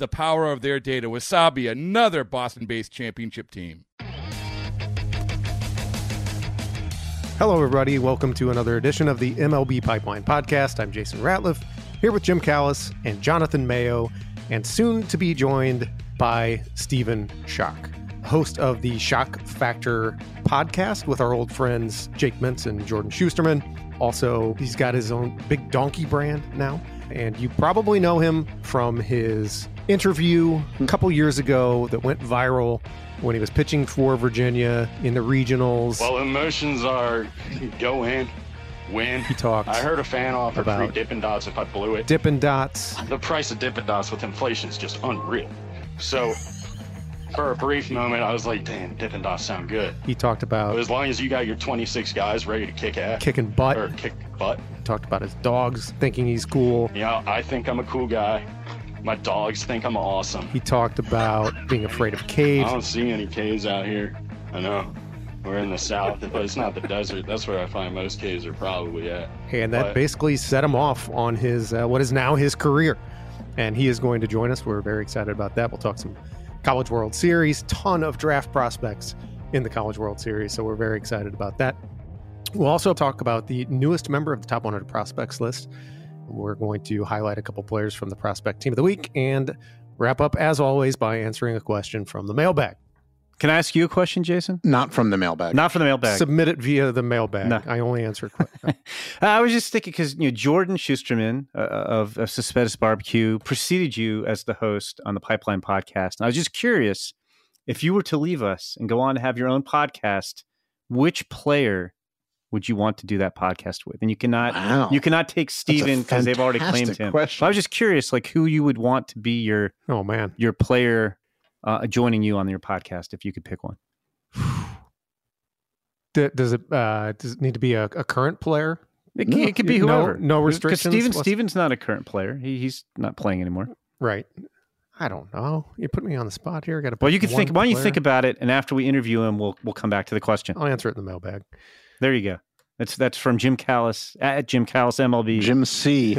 the power of their data. Wasabi, another Boston based championship team. Hello, everybody. Welcome to another edition of the MLB Pipeline Podcast. I'm Jason Ratliff, here with Jim Callis and Jonathan Mayo, and soon to be joined by Stephen Schoch, host of the Schoch Factor podcast with our old friends Jake Mintz and Jordan Schusterman. Also, he's got his own big donkey brand now, and you probably know him from his interview a couple years ago that went viral when he was pitching for Virginia in the regionals. Well, emotions are go in, win. He talked I heard a fan offer free about- Dippin' Dots if I blew it. Dippin' Dots. the price of Dippin' Dots with inflation is just unreal. So, for a brief moment, I was like, damn, Dippin' Dots sound good. He talked But about as long as you got your 26 guys ready to kick ass kicking butt. or kick butt, He talked about his dogs thinking he's cool. you know, I think I'm a cool guy. My dogs think I'm awesome. He talked about being afraid of caves. I don't see any caves out here. I know. We're in the south, but it's not the desert. That's where I find most caves are probably at. And that But- basically set him off on his uh, what is now his career. And he is going to join us. We're very excited about that. We'll talk some College World Series, ton of draft prospects in the College World Series. So we're very excited about that. We'll also talk about the newest member of the top 100 prospects list. We're going to highlight a couple players from the prospect team of the week and wrap up, as always, by answering a question from the mailbag. Can I ask you a question, Jason? Not from the mailbag. Not from the mailbag. Submit it via the mailbag. No. I only answer questions. I was just thinking because you know Jordan Schusterman uh, of, of Cespedes Barbecue preceded you as the host on the Pipeline podcast, and I was just curious if you were to leave us and go on to have your own podcast, which player would you want to do that podcast with? And you cannot Wow. you cannot take Stephen because they've already claimed him. question. So I was just curious, like who you would want to be your oh, man. your player uh, joining you on your podcast if you could pick one. Does it uh, does it need to be a, a current player? It, No, it could be no- whoever. no Because restrictions? Stephen, What's- Stephen's not a current player. He, he's not playing anymore. Right. I don't know. You put me on the spot here. I Got to. Well, you can think. Why don't you think about it, and after we interview him, we'll we'll come back to the question. I'll answer it in the mailbag. There you go. That's that's from Jim Callis at Jim Callis MLB. Jim C.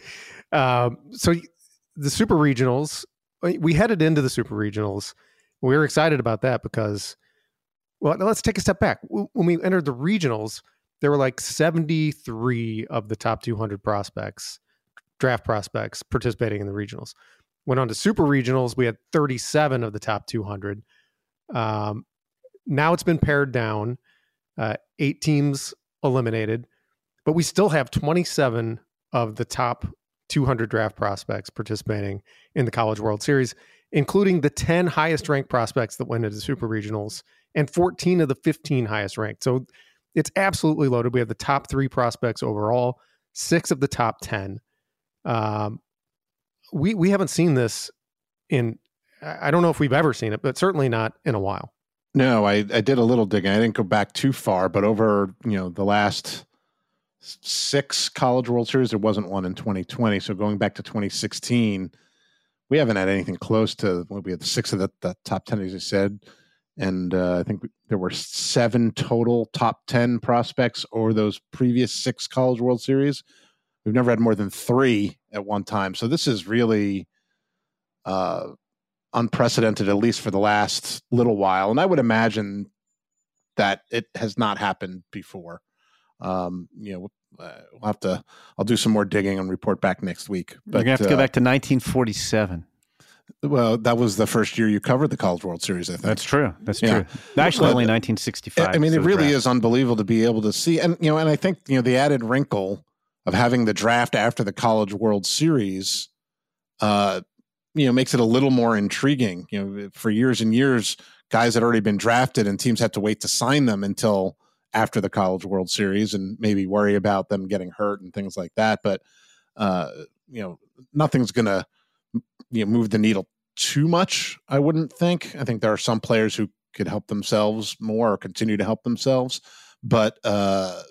um, so the super regionals, we headed into the super regionals. We were excited about that because, well, now let's take a step back. When we entered the regionals, there were like 73 of the top 200 prospects, draft prospects participating in the regionals. Went on to super regionals, we had 37 of the top 200. Um, now it's been pared down, uh, eight teams eliminated, but we still have 27 of the top 200 draft prospects participating in the College World Series, including the 10 highest ranked prospects that went into super regionals and 14 of the 15 highest ranked. So it's absolutely loaded. We have the top three prospects overall, six of the top 10. Um, we we haven't seen this in I don't know if we've ever seen it, but certainly not in a while. No, I, I did a little digging. I didn't go back too far, but over you know the last six College World Series, there wasn't one in 2020. So going back to 2016, we haven't had anything close to. Well, we had six of the, the top 10, as you said, and uh, I think there were seven total top 10 prospects over those previous six College World Series. We've never had more than three at one time. So this is really. Uh, unprecedented at least for the last little while and i would imagine that it has not happened before um, you know uh, we'll have to. I'll do some more digging and report back next week. But, You're gonna have to uh, go back to 1947. Well, that was the first year you covered the College World Series. I think that's true. That's true. Yeah. Actually, only 1965. I mean, it really draft. is unbelievable to be able to see, and you know, and I think you know the added wrinkle of having the draft after the College World Series, uh, you know, makes it a little more intriguing. You know, for years and years, guys had already been drafted, and teams had to wait to sign them until after the College World Series, and maybe worry about them getting hurt and things like that. But uh, you know, nothing's to you know move the needle too much. I wouldn't think. I think there are some players who could help themselves more or continue to help themselves, but uh,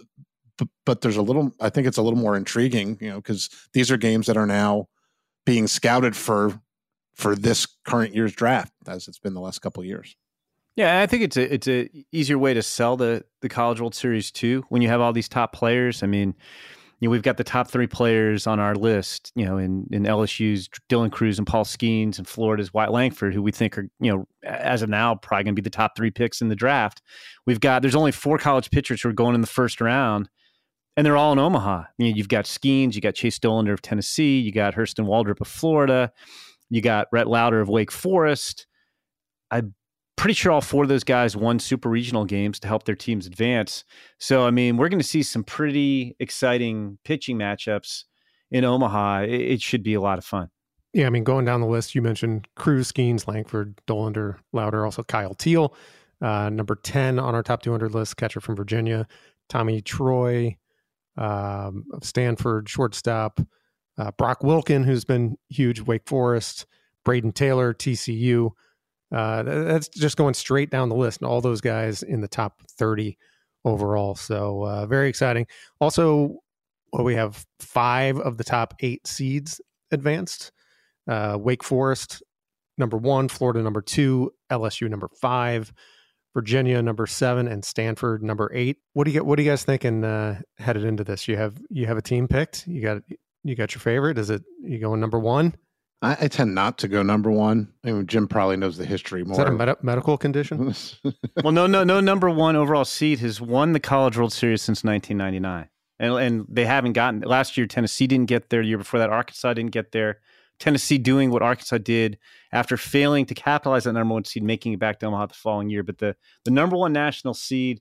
but, but there's a little. I think it's a little more intriguing, you know, because these are games that are now being scouted for for this current year's draft, as it's been the last couple years. Yeah, I think it's a it's a easier way to sell the the College World Series too. When you have all these top players, I mean, you know, we've got the top three players on our list. You know, in in LSU's Dylan Crews and Paul Skenes, and Florida's Wyatt Langford, who we think are you know as of now probably going to be the top three picks in the draft. We've got there's only four college pitchers who are going in the first round, and they're all in Omaha. You know, you've got Skeens, you got Chase Dollander of Tennessee, you got Hurston Waldrep of Florida, you got Rhett Lowder of Wake Forest. I'm pretty sure all four of those guys won super regional games to help their teams advance. So, I mean, we're going to see some pretty exciting pitching matchups in Omaha. It, it, should be a lot of fun. Yeah, I mean, going down the list, you mentioned Crews, Skenes, Langford, Dollander, Lowder, also Kyle Teel. Uh, number 10 on our top 200 list, catcher from Virginia, Tommy Troy um, of Stanford, shortstop, uh, Brock Wilken, who's been huge, Wake Forest, Brayden Taylor, TCU. Uh, that's just going straight down the list, and all those guys in the top 30 overall. So uh, very exciting. Also, well, we have five of the top eight seeds advanced. Uh, Wake Forest number one, Florida number two, LSU number five, Virginia number seven, and Stanford number eight. What do you get? What are you guys thinking uh, headed into this? You have you have a team picked. You got you got your favorite. Is it you going number one? I, I, tend not to go number one. I mean, Jim probably knows the history more. Is that a med- medical condition? well, no, no, no. Number one overall seed has won the College World Series since 1999, and and they haven't gotten last year. Tennessee didn't get there. The year before that, Arkansas didn't get there. Tennessee doing what Arkansas did after failing to capitalize on number one seed, making it back to Omaha the following year. But the the number one national seed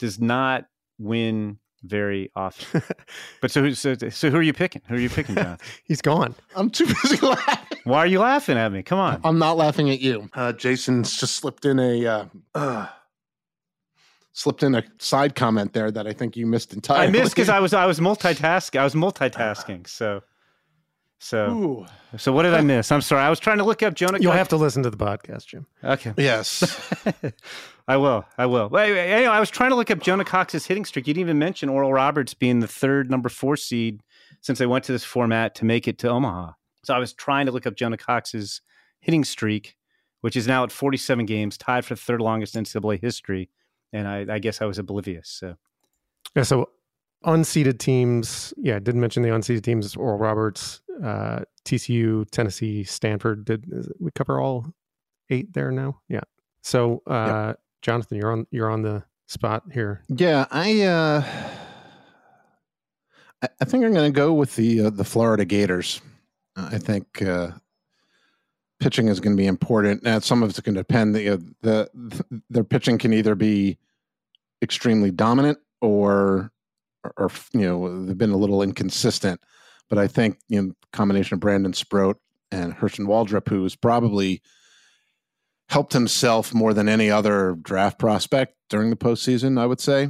does not win very often. but so, so, so who are you picking? Who are you picking, John? He's gone. I'm too busy laughing. Why are you laughing at me? Come on. I'm not laughing at you. Uh, Jason's just slipped in a uh, uh, slipped in a side comment there that I think you missed entirely. I missed because I was I was multitasking. I was multitasking. So. So, Ooh. so what did I miss? I'm sorry. I was trying to look up Jonah. You'll have to listen to the podcast, Jim. Okay. Yes. I will. I will. Anyway, I was trying to look up Jonah Cox's hitting streak. You didn't even mention Oral Roberts being the third number four seed since they went to this format to make it to Omaha. So I was trying to look up Jonah Cox's hitting streak, which is now at 47 games, tied for the third longest in NCAA history. And I, I guess I was oblivious. So, yeah. So unseeded teams. Yeah, I didn't mention the unseeded teams. Oral Roberts, uh, TCU, Tennessee, Stanford. Did we cover all eight there now? Yeah. So uh. Jonathan, you're on you're on the spot here. Yeah, I uh, I, I think I'm going to go with the uh, the Florida Gators. I think uh, pitching is going to be important. Now, some of it's going to depend. The, the, the their pitching can either be extremely dominant or or you know they've been a little inconsistent. But I think you know combination of Brandon Sproat and Hurston Waldrep, who is probably helped himself more than any other draft prospect during the postseason. I would say,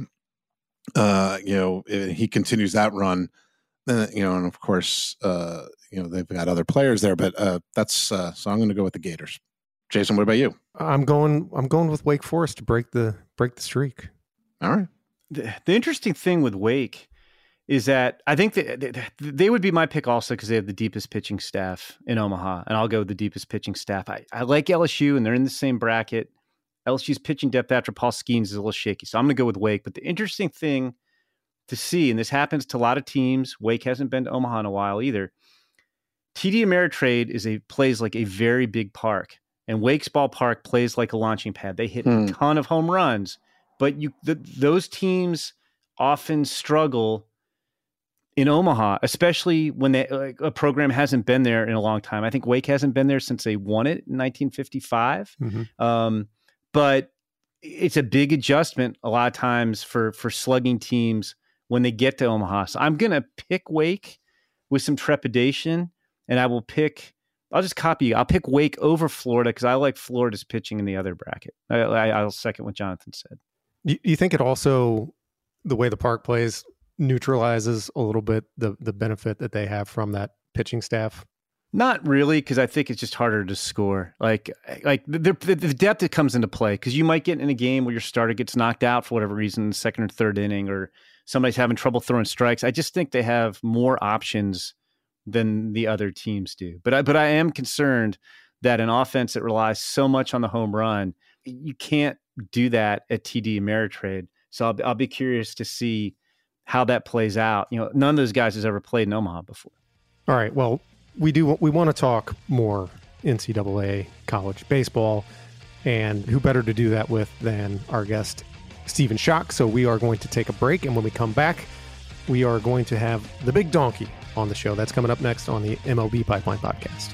uh, you know, he continues that run. Uh, you know, and of course, uh, you know they've got other players there, but uh, that's uh, so. I'm going to go with the Gators. Jason, what about you? I'm going. I'm going with Wake Forest to break the break the streak. All right. The, the interesting thing with Wake is that I think that they would be my pick also because they have the deepest pitching staff in Omaha, and I'll go with the deepest pitching staff. I, I like LSU, and they're in the same bracket. LSU's pitching depth after Paul Skenes is a little shaky, so I'm going to go with Wake. But the interesting thing to see, and this happens to a lot of teams, Wake hasn't been to Omaha in a while either. TD Ameritrade is a plays like a very big park, and Wake's ballpark plays like a launching pad. They hit hmm. a ton of home runs, but you the, those teams often struggle in Omaha, especially when they, like, a program hasn't been there in a long time. I think Wake hasn't been there since they won it in 1955. Mhm. Um, but it's a big adjustment a lot of times for for slugging teams when they get to Omaha. So I'm gonna pick Wake with some trepidation, and I will pick. I'll just copy you. I'll pick Wake over Florida because I like Florida's pitching in the other bracket. I, I, I'll second what Jonathan said. Do you think it also the way the park plays neutralizes a little bit the the benefit that they have from that pitching staff? Not really, because I think it's just harder to score. Like, eh, like the, the, the depth that comes into play, because you might get in a game where your starter gets knocked out for whatever reason, second or third inning, or somebody's having trouble throwing strikes. I just think they have more options than the other teams do. But I, but I am concerned that an offense that relies so much on the home run, you can't do that at TD Ameritrade. So I'll, I'll be curious to see how that plays out. You know, none of those guys has ever played in Omaha before. All right. Well, we do. We want to talk more NCAA college baseball, and who better to do that with than our guest Stephen Schoch. So we are going to take a break, and when we come back, we are going to have the big donkey on the show. That's coming up next on the MLB Pipeline Podcast.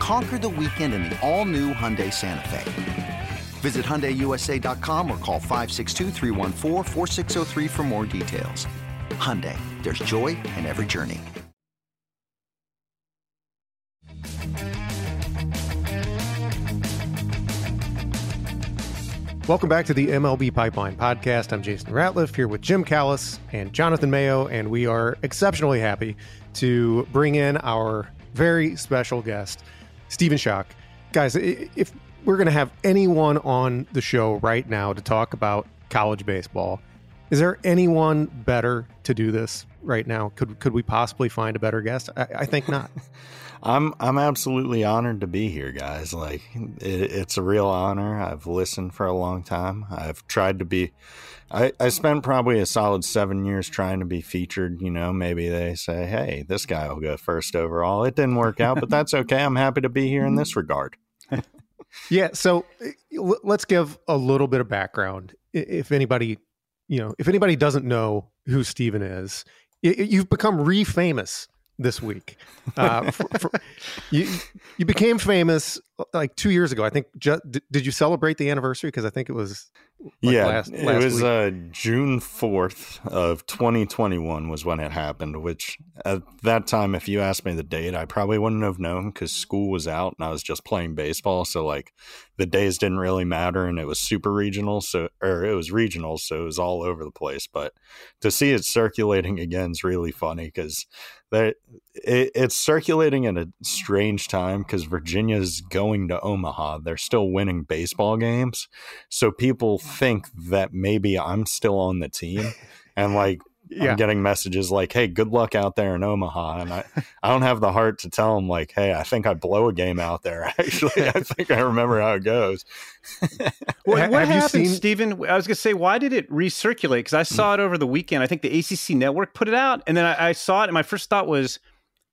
Conquer the weekend in the all new Hyundai Santa Fe. Visit HyundaiUSA.com or call 562-314-4603 for more details. Hyundai, there's joy in every journey. Welcome back to the MLB Pipeline Podcast. I'm Jason Ratliff here with Jim Callis and Jonathan Mayo, and we are exceptionally happy to bring in our very special guest, Stephen Schoch. Guys, if we're going to have anyone on the show right now to talk about college baseball, is there anyone better to do this right now? Could could we possibly find a better guest? I, I think not. I'm I'm absolutely honored to be here, guys. Like it, it's a real honor. I've listened for a long time. I've tried to be. I, I spent probably a solid seven years trying to be featured. You know, maybe they say, "Hey, this guy will go first overall." It didn't work out, but that's okay. I'm happy to be here in this regard. Yeah. So eh, l- let's give a little bit of background. If anybody, you know, if anybody doesn't know who Stephen is, you've become re-famous this week. Uh, for, for, you you became famous like two years ago. I think. Ju- did, did you celebrate the anniversary? Because I think it was. like, yeah, last- it was uh, June fourth of 2021 was when it happened. Which at that time, if you asked me the date, I probably wouldn't have known because school was out and I was just playing baseball. So like the days didn't really matter, and it was super regional. So or it was regional, so it was all over the place. But to see it circulating again is really funny because that it, it's circulating at a strange time because Virginia's going to Omaha. They're still winning baseball games. So people think that maybe I'm still on the team. And like, yeah. I'm getting messages like, hey, good luck out there in Omaha. And I, I don't have the heart to tell them, like, hey, I think I blow a game out there. Actually, I think I remember how it goes. What, what have you happened, seen- Stephen? I was going to say, why did it recirculate? Because I mm. saw it over the weekend. I think the ACC network put it out, and then I, I saw it, and my first thought was,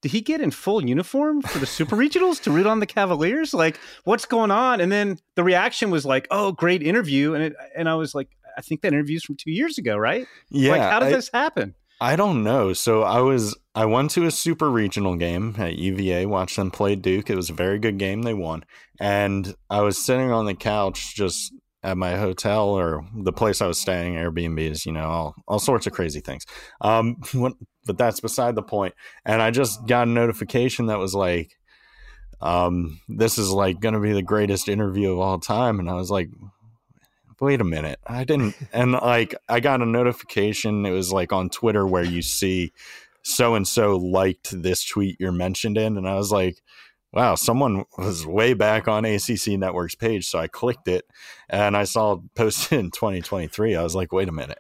did he get in full uniform for the Super Regionals to root on the Cavaliers? Like, what's going on? And then the reaction was like, "Oh, great interview," and it, and I was like, I think that interview's from two years ago, right? Yeah. like, how did I- this happen? I don't know. So I was I went to a super regional game at UVA, watched them play Duke. It was a very good game. They won. And I was sitting on the couch just at my hotel or the place I was staying, Airbnbs, you know, all, all sorts of crazy things. Um, but that's beside the point. And I just got a notification that was like, um, this is like going to be the greatest interview of all time. And I was like, wait a minute. I didn't. And like, I got a notification. It was like on Twitter where you see so and so liked this tweet you're mentioned in. And I was like, wow, someone was way back on ACC Network's page. So I clicked it and I saw posted in 2023. I was like, wait a minute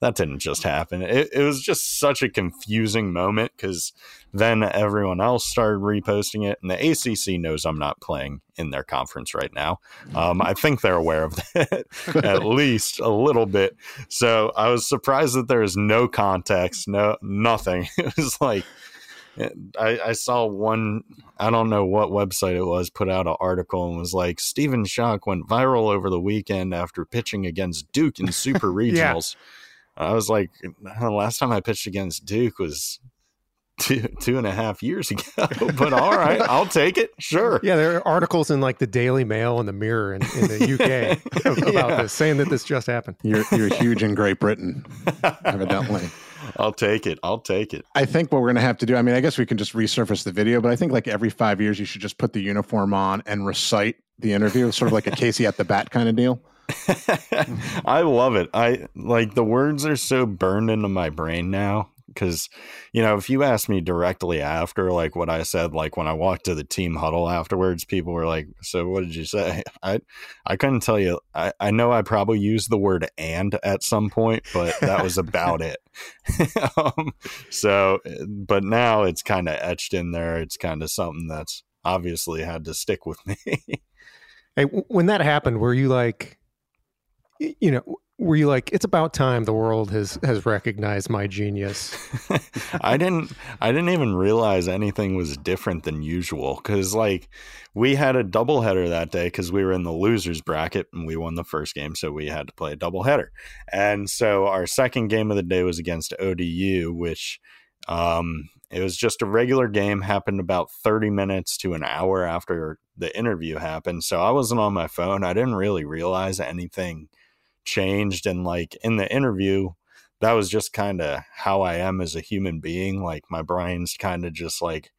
that didn't just happen. It, it was just such a confusing moment because then everyone else started reposting it, and the ACC knows I'm not playing in their conference right now. Um, I think they're aware of that at least a little bit. So I was surprised that there is no context, no nothing. It was like. I, I, saw one, I don't know what website it was, put out an article and was like, Stephen Schoch went viral over the weekend after pitching against Duke in super regionals. yeah. I was like, the last time I pitched against Duke was two two and a half years ago. but all right, I'll take it. Sure. Yeah, there are articles in like the Daily Mail and the Mirror in, in the UK about yeah. this, saying that this just happened. You're you're huge in Great Britain, evidently. I'll take it. I'll take it. I think what we're going to have to do, I mean, I guess we can just resurface the video, but I think like every five years, you should just put the uniform on and recite the interview, sort of like a Casey at the bat kind of deal. I love it. I like the words are so burned into my brain now because you know if you asked me directly after like what i said like when i walked to the team huddle afterwards people were like so what did you say? I i couldn't tell you i i know i probably used the word and at some point but that was about it. Um, so but now it's kind of etched in there it's kind of something that's obviously had to stick with me. Hey when that happened were you like you know were you like it's about time the world has has recognized my genius i didn't i didn't even realize anything was different than usual because like we had a doubleheader that day because we were in the losers bracket and we won the first game so we had to play a doubleheader. And so our second game of the day was against odu which um it was just a regular game happened about 30 minutes to an hour after the interview happened so i wasn't on my phone. I didn't really realize anything changed and like in the interview that was just kind of how I am as a human being like my brain's kind of just like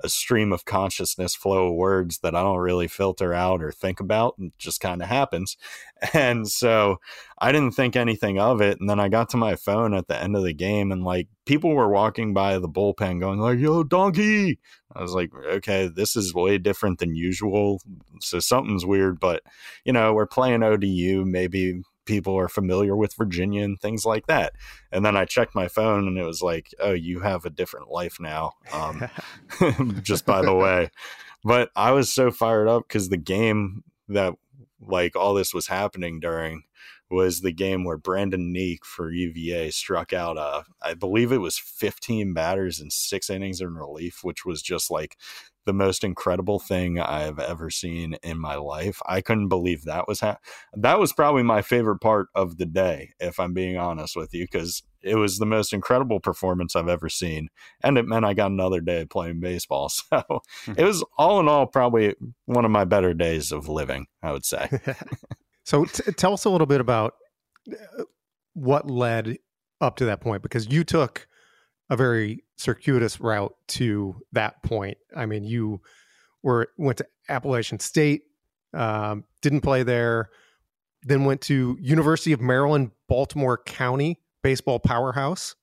a stream of consciousness flow of words that I don't really filter out or think about. It just kind of happens. And so I didn't think anything of it. And then I got to my phone at the end of the game and like people were walking by the bullpen going like, yo, donkey. I was like, okay, this is way different than usual. So something's weird, but you know, we're playing ODU. Maybe people are familiar with Virginia and things like that. And then I checked my phone and it was like, oh, you have a different life now. Um, just by the way. But I was so fired up because the game that like all this was happening during was the game where Brandon Neeck for UVA struck out, uh, I believe it was 15 batters in six innings in relief, which was just like the most incredible thing I've ever seen in my life. I couldn't believe that was ha- that was probably my favorite part of the day, if I'm being honest with you, because it was the most incredible performance I've ever seen, and it meant I got another day playing baseball. So it was all in all probably one of my better days of living. I would say. so t- tell us a little bit about uh, what led up to that point, because you took a very circuitous route to that point. I mean, you were went to Appalachian State, um, didn't play there, then went to University of Maryland, Baltimore County baseball powerhouse.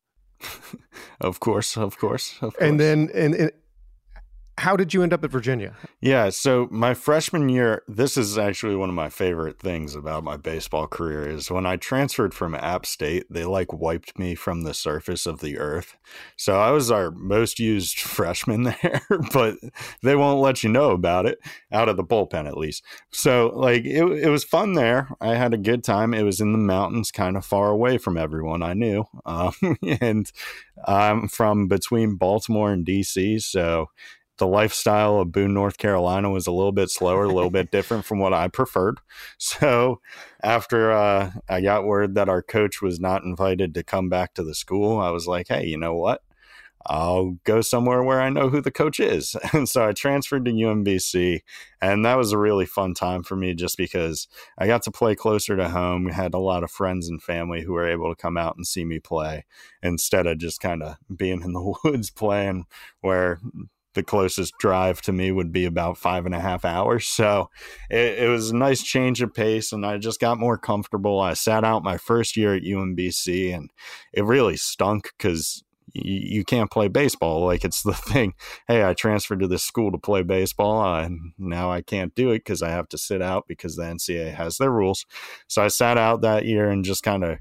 of course, of course, of course. And then and, and how did you end up at Virginia? Yeah, so my freshman year, this is actually one of my favorite things about my baseball career is when I transferred from App State, they like wiped me from the surface of the earth. So I was our most used freshman there, but they won't let you know about it out of the bullpen at least. So like it, it was fun there. I had a good time. It was in the mountains, kind of far away from everyone I knew. Um, and I'm from between Baltimore and DC, so the lifestyle of Boone, North Carolina was a little bit slower, a little bit different from what I preferred. So after uh, I got word that our coach was not invited to come back to the school, I was like, hey, you know what? I'll go somewhere where I know who the coach is. And so I transferred to UMBC, and that was a really fun time for me just because I got to play closer to home. We had a lot of friends and family who were able to come out and see me play instead of just kind of being in the woods playing where the closest drive to me would be about five and a half hours. So it, it, was a nice change of pace, and I just got more comfortable. I sat out my first year at UMBC, and it really stunk because you, you can't play baseball. Like it's the thing. Hey, I transferred to this school to play baseball, and now I can't do it because I have to sit out because the NCAA has their rules. So I sat out that year and just kind of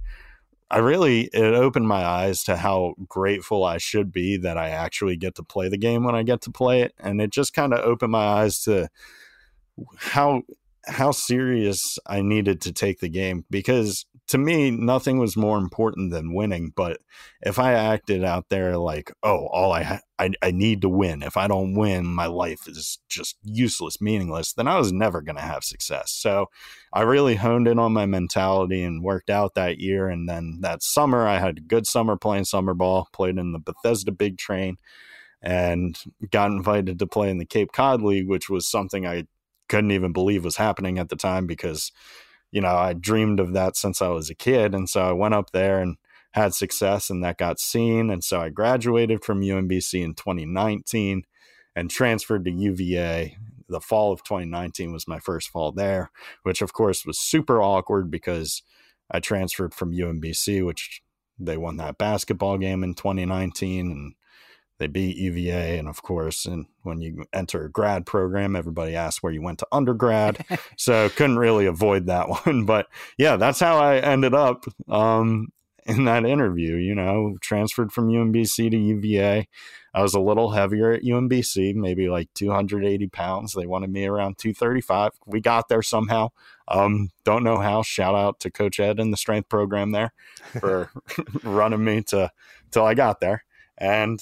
I really it opened my eyes to how grateful I should be that I actually get to play the game when I get to play it, and it just kind of opened my eyes to how how serious I needed to take the game because to me nothing was more important than winning but if I acted out there like oh all I ha- I, I need to win. If I don't win my life is just useless meaningless then I was never going to have success. So I really honed in on my mentality and worked out that year and then that summer I had a good summer playing summer ball played in the Bethesda Big Train and got invited to play in the Cape Cod League which was something I couldn't even believe was happening at the time because, you know, I dreamed of that since I was a kid. And so I went up there and had success and that got seen. And so I graduated from UMBC in 2019 and transferred to UVA. The fall of 2019 was my first fall there, which of course was super awkward because I transferred from UMBC, which they won that basketball game in 2019 and they beat UVA, and of course, and when you enter a grad program, everybody asks where you went to undergrad. so couldn't really avoid that one. But yeah, that's how I ended up um, in that interview. You know, transferred from UMBC to UVA. I was a little heavier at UMBC, maybe like 280 pounds. They wanted me around 235. We got there somehow. Um, don't know how. Shout out to Coach Ed and the strength program there for running me to till I got there. And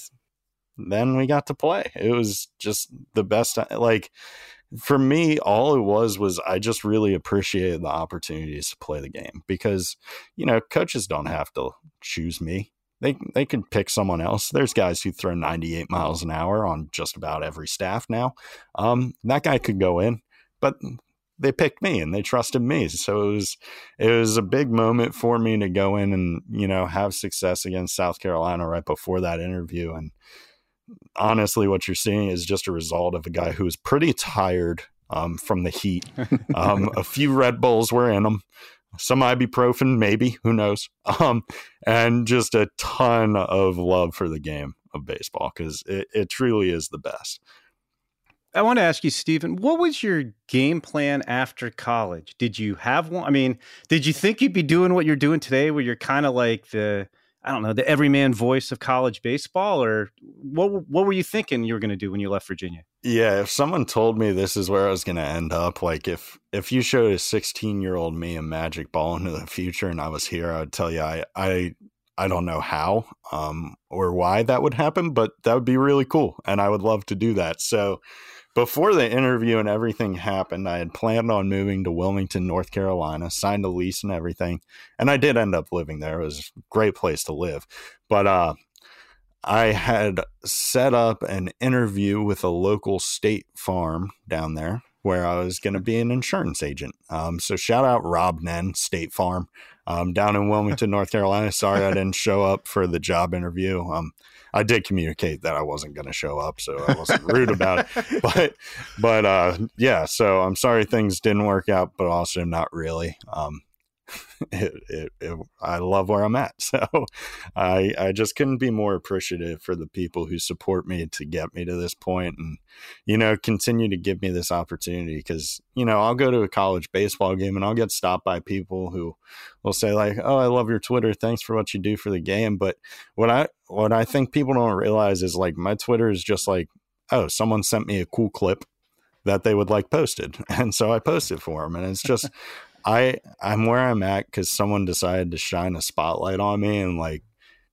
then we got to play. It was just the best. Like for me, all it was was I just really appreciated the opportunities to play the game because you know coaches don't have to choose me. They they can pick someone else. There's guys who throw 98 miles an hour on just about every staff now. Um, that guy could go in, but they picked me and they trusted me. So it was it was a big moment for me to go in and you know have success against South Carolina right before that interview and honestly, what you're seeing is just a result of a guy who's pretty tired um, from the heat. Um, a few Red Bulls were in him, some ibuprofen, maybe, who knows, um, and just a ton of love for the game of baseball because it, it truly is the best. I want to ask you, Stephen, what was your game plan after college? Did you have one? I mean, did you think you'd be doing what you're doing today, where you're kind of like the I don't know, the everyman voice of college baseball, or what? What were you thinking you were going to do when you left Virginia? Yeah, if someone told me this is where I was going to end up, like if if you showed a 16 year old me a magic ball into the future and I was here, I would tell you I I I don't know how um, or why that would happen, but that would be really cool, and I would love to do that. So before the interview and everything happened, I had planned on moving to Wilmington, North Carolina, signed a lease and everything. And I did end up living there. It was a great place to live. But uh, I had set up an interview with a local state farm down there where I was going to be an insurance agent. Um, so shout out Rob Nen, State Farm, um, down in Wilmington, North Carolina. Sorry I didn't show up for the job interview. Um, I did communicate that I wasn't going to show up, so I wasn't rude about it. But, but uh, yeah, so I'm sorry things didn't work out, but also not really. Um, it, it, it, I love where I'm at. So I, I just couldn't be more appreciative for the people who support me to get me to this point and, you know, continue to give me this opportunity because, you know, I'll go to a college baseball game and I'll get stopped by people who will say like, Oh, I love your Twitter. Thanks for what you do for the game. But what I, what I think people don't realize is like my Twitter is just like, Oh, someone sent me a cool clip that they would like posted. And so I posted for them. And it's just, I I'm where I'm at because someone decided to shine a spotlight on me, and like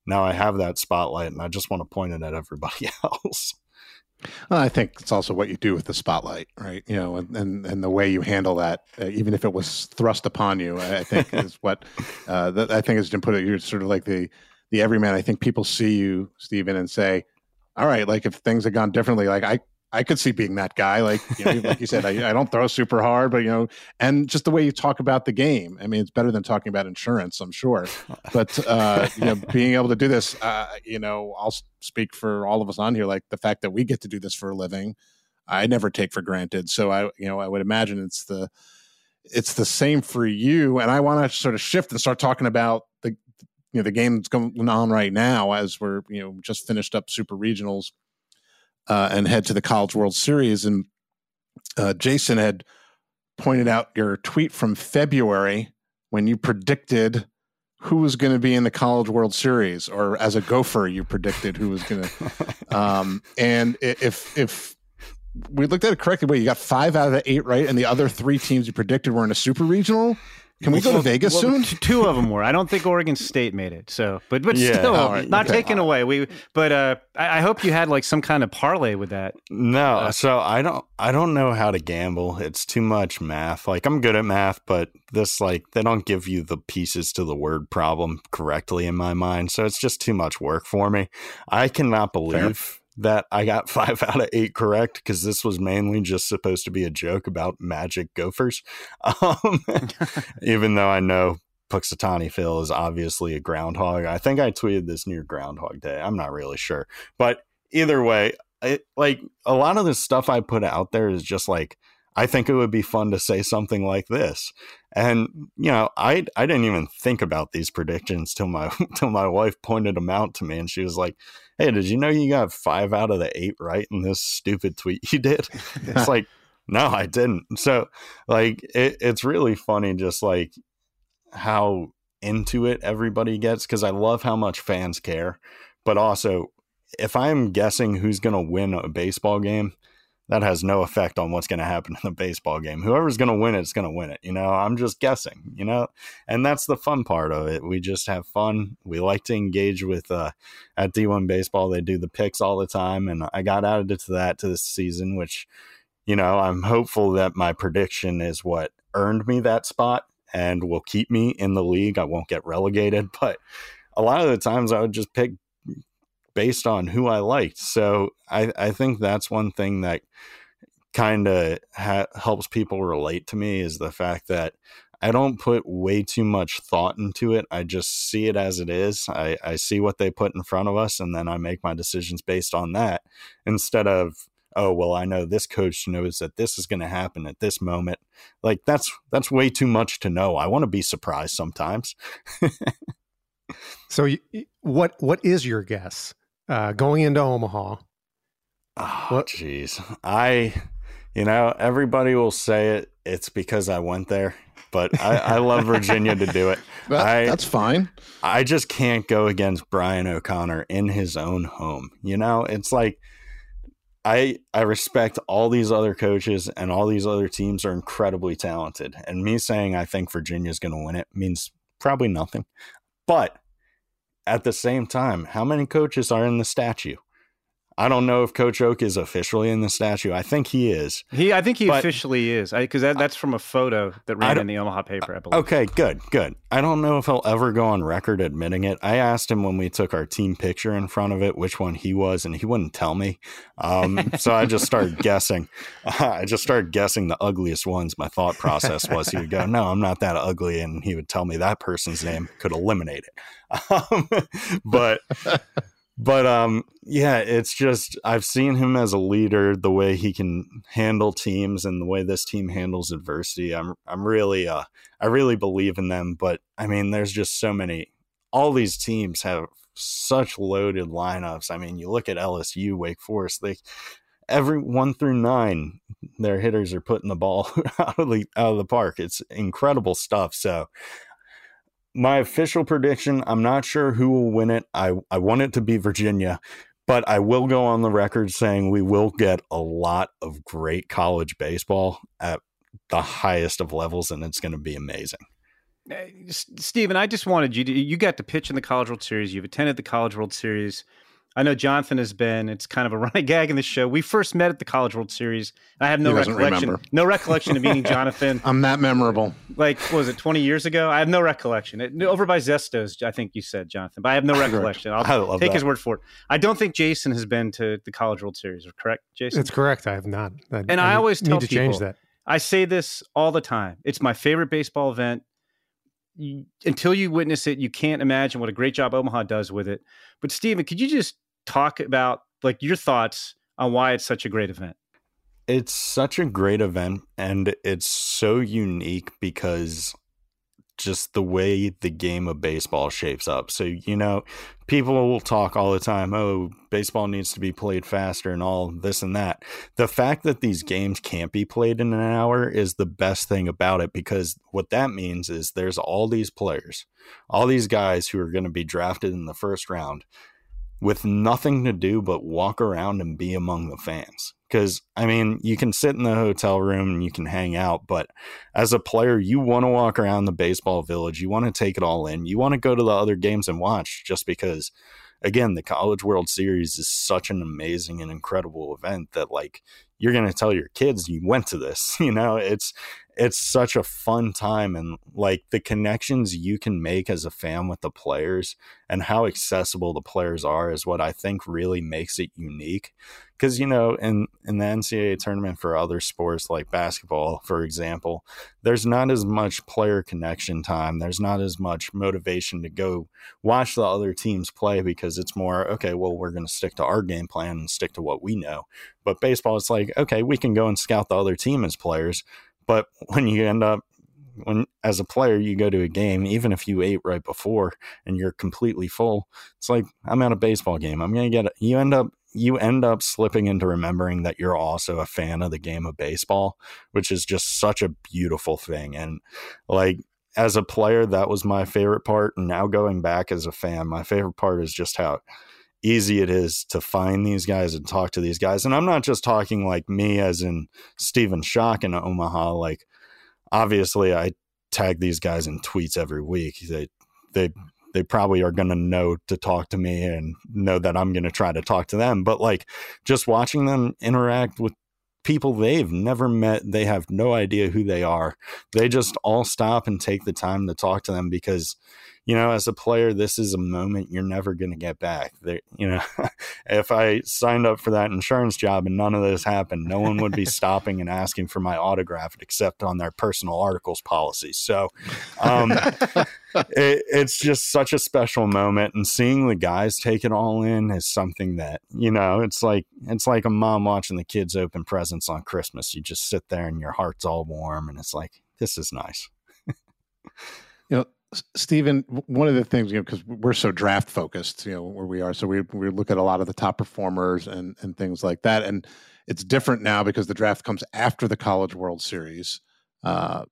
now I have that spotlight, and I just want to point it at everybody else. Well, I think it's also what you do with the spotlight, right? You know, and and, and the way you handle that, uh, even if it was thrust upon you, I think is what uh, that I think is to put it. You're sort of like the the everyman. I think people see you, Stephen, and say, all right, like if things had gone differently, like I I could see being that guy. Like you know, like you said, I, I don't throw super hard, but you know, and just the way you talk about the game. I mean, it's better than talking about insurance, I'm sure. But uh, you know, being able to do this, uh, you know, I'll speak for all of us on here. Like the fact that we get to do this for a living, I never take for granted. So I, you know, I would imagine it's the it's the same for you. And I want to sort of shift and start talking about the you know the game that's going on right now as we're you know just finished up super regionals uh, and head to the College World Series. And uh, Jason had pointed out your tweet from February when you predicted who was going to be in the College World Series, or as a gopher, you predicted who was going to. Um, and if if we looked at it correctly, wait, you got five out of the eight right, and the other three teams you predicted were in a super regional. Can we go to Vegas well, soon? Two of them were. I don't think Oregon State made it. So, but but yeah, still, right, not okay. taken away. We, but uh, I, I, hope you had like some kind of parlay with that. No, uh, so I don't. I don't know how to gamble. It's too much math. Like I'm good at math, but this like they don't give you the pieces to the word problem correctly in my mind. So it's just too much work for me. I cannot believe. That I got five out of eight correct because this was mainly just supposed to be a joke about magic gophers. Um, even though I know Punxsutawney Phil is obviously a groundhog. I think I tweeted this near Groundhog Day. I'm not really sure. But either way, it, like a lot of the stuff I put out there is just like, I think it would be fun to say something like this. And you know, I I didn't even think about these predictions till my till my wife pointed them out to me, and she was like, "Hey, did you know you got five out of the eight right in this stupid tweet you did?" it's like, no, I didn't. So, like, it, it's really funny, just like how into it everybody gets because I love how much fans care, but also if I'm guessing who's going to win a baseball game, that has no effect on what's going to happen in the baseball game. Whoever's going to win it is going to win it. You know, I'm just guessing, you know, and that's the fun part of it. We just have fun. We like to engage with, uh, at D1 baseball, they do the picks all the time. And I got added to that to this season, which, you know, I'm hopeful that my prediction is what earned me that spot and will keep me in the league. I won't get relegated, but a lot of the times I would just pick based on who I liked. So I, I think that's one thing that kind of ha- helps people relate to me is the fact that I don't put way too much thought into it. I just see it as it is. I, I see what they put in front of us, and then I make my decisions based on that instead of, oh, well, I know this coach knows that this is going to happen at this moment. Like that's that's way too much to know. I want to be surprised sometimes. so, what what is your guess? Uh, going into Omaha. Oh, jeez. I, you know, everybody will say it. It's because I went there, but I, I love Virginia to do it. That, I, that's fine. I just can't go against Brian O'Connor in his own home. You know, it's like I I respect all these other coaches and all these other teams are incredibly talented. And me saying I think Virginia's going to win it means probably nothing. But at the same time, how many coaches are in the statue? I don't know if Coach Oak is officially in the statue. I think he is. He, I think he officially is, because that, that's from a photo that ran in the Omaha paper. I believe. Okay, good, good. I don't know if he'll ever go on record admitting it. I asked him when we took our team picture in front of it which one he was, and he wouldn't tell me. Um, so I just started guessing. I just started guessing the ugliest ones. My thought process was he would go, "No, I'm not that ugly," and he would tell me that person's name could eliminate it. Um, but but um yeah it's just i've seen him as a leader the way he can handle teams and the way this team handles adversity. I'm i'm really uh i really believe in them but i mean there's just so many all these teams have such loaded lineups. I mean you look at lsu wake forest they every one through nine their hitters are putting the ball out of the out of the park. It's incredible stuff. So my official prediction, I'm not sure who will win it. I, I want it to be Virginia, but I will go on the record saying we will get a lot of great college baseball at the highest of levels, and it's going to be amazing. Uh, Stephen, I just wanted you to, you got to pitch in the College World Series. You've attended the College World Series. I know Jonathan has been. It's kind of a running gag in the show. We first met at the College World Series. I have no He recollection. remember. No recollection of meeting Jonathan. I'm that memorable. Like, what was it 20 years ago? I have no recollection. It, over by Zestos, I think you said, Jonathan, but I have no recollection. I'll I love take that. his word for it. I don't think Jason has been to the College World Series, correct, Jason? It's correct. I have not. I, And I always need tell to change that. I say this all the time. It's my favorite baseball event. Until you witness it, you can't imagine what a great job Omaha does with it. But Stephen, could you just talk about like your thoughts on why it's such a great event? It's such a great event and it's so unique because just the way the game of baseball shapes up. So, you know, people will talk all the time, oh, baseball needs to be played faster and all this and that. The fact that these games can't be played in an hour is the best thing about it because what that means is there's all these players, all these guys who are going to be drafted in the first round with nothing to do but walk around and be among the fans. Because, I mean, you can sit in the hotel room and you can hang out, but as a player, you want to walk around the baseball village. You want to take it all in. You want to go to the other games and watch just because, again, the College World Series is such an amazing and incredible event that, like, you're going to tell your kids you went to this. You know, it's it's such a fun time and like the connections you can make as a fan with the players and how mm-hmm. accessible the players are is what I think really makes it unique. Because you know, in in the NCAA tournament for other sports like basketball, for example, there's not as much player connection time. There's not as much motivation to go watch the other teams play because it's more okay. Well, we're going to stick to our game plan and stick to what we know. But baseball, it's like okay, we can go and scout the other team as players, but when you end up when as a player you go to a game even if you ate right before and you're completely full it's like i'm at a baseball game. I'm gonna get it you end up you end up slipping into remembering that you're also a fan of the game of baseball which is just such a beautiful thing. And like as a player that was my favorite part. And now going back as a fan my favorite part is just how easy it is to find these guys and talk to these guys and i'm not just talking like me as in stephen Schoch in omaha like obviously I tag these guys in tweets every week. They they they probably are going to know to talk to me and know that I'm going to try to talk to them. But like just watching them interact with people they've never met, they have no idea who they are. They just all stop and take the time to talk to them because you know, as a player, this is a moment you're never going to get back. There, you know, if I signed up for that insurance job and none of this happened, no one would be stopping and asking for my autograph except on their personal articles policy. So, um, it, it's just such a special moment, and seeing the guys take it all in is something that you know. It's like it's like a mom watching the kids open presents on Christmas. You just sit there and your heart's all warm, and it's like this is nice. You know, Stephen, one of the things, you know, because we're so draft focused, you know, where we are, so we we look at a lot of the top performers and and things like that, and it's different now because the draft comes after the College World Series. Uh,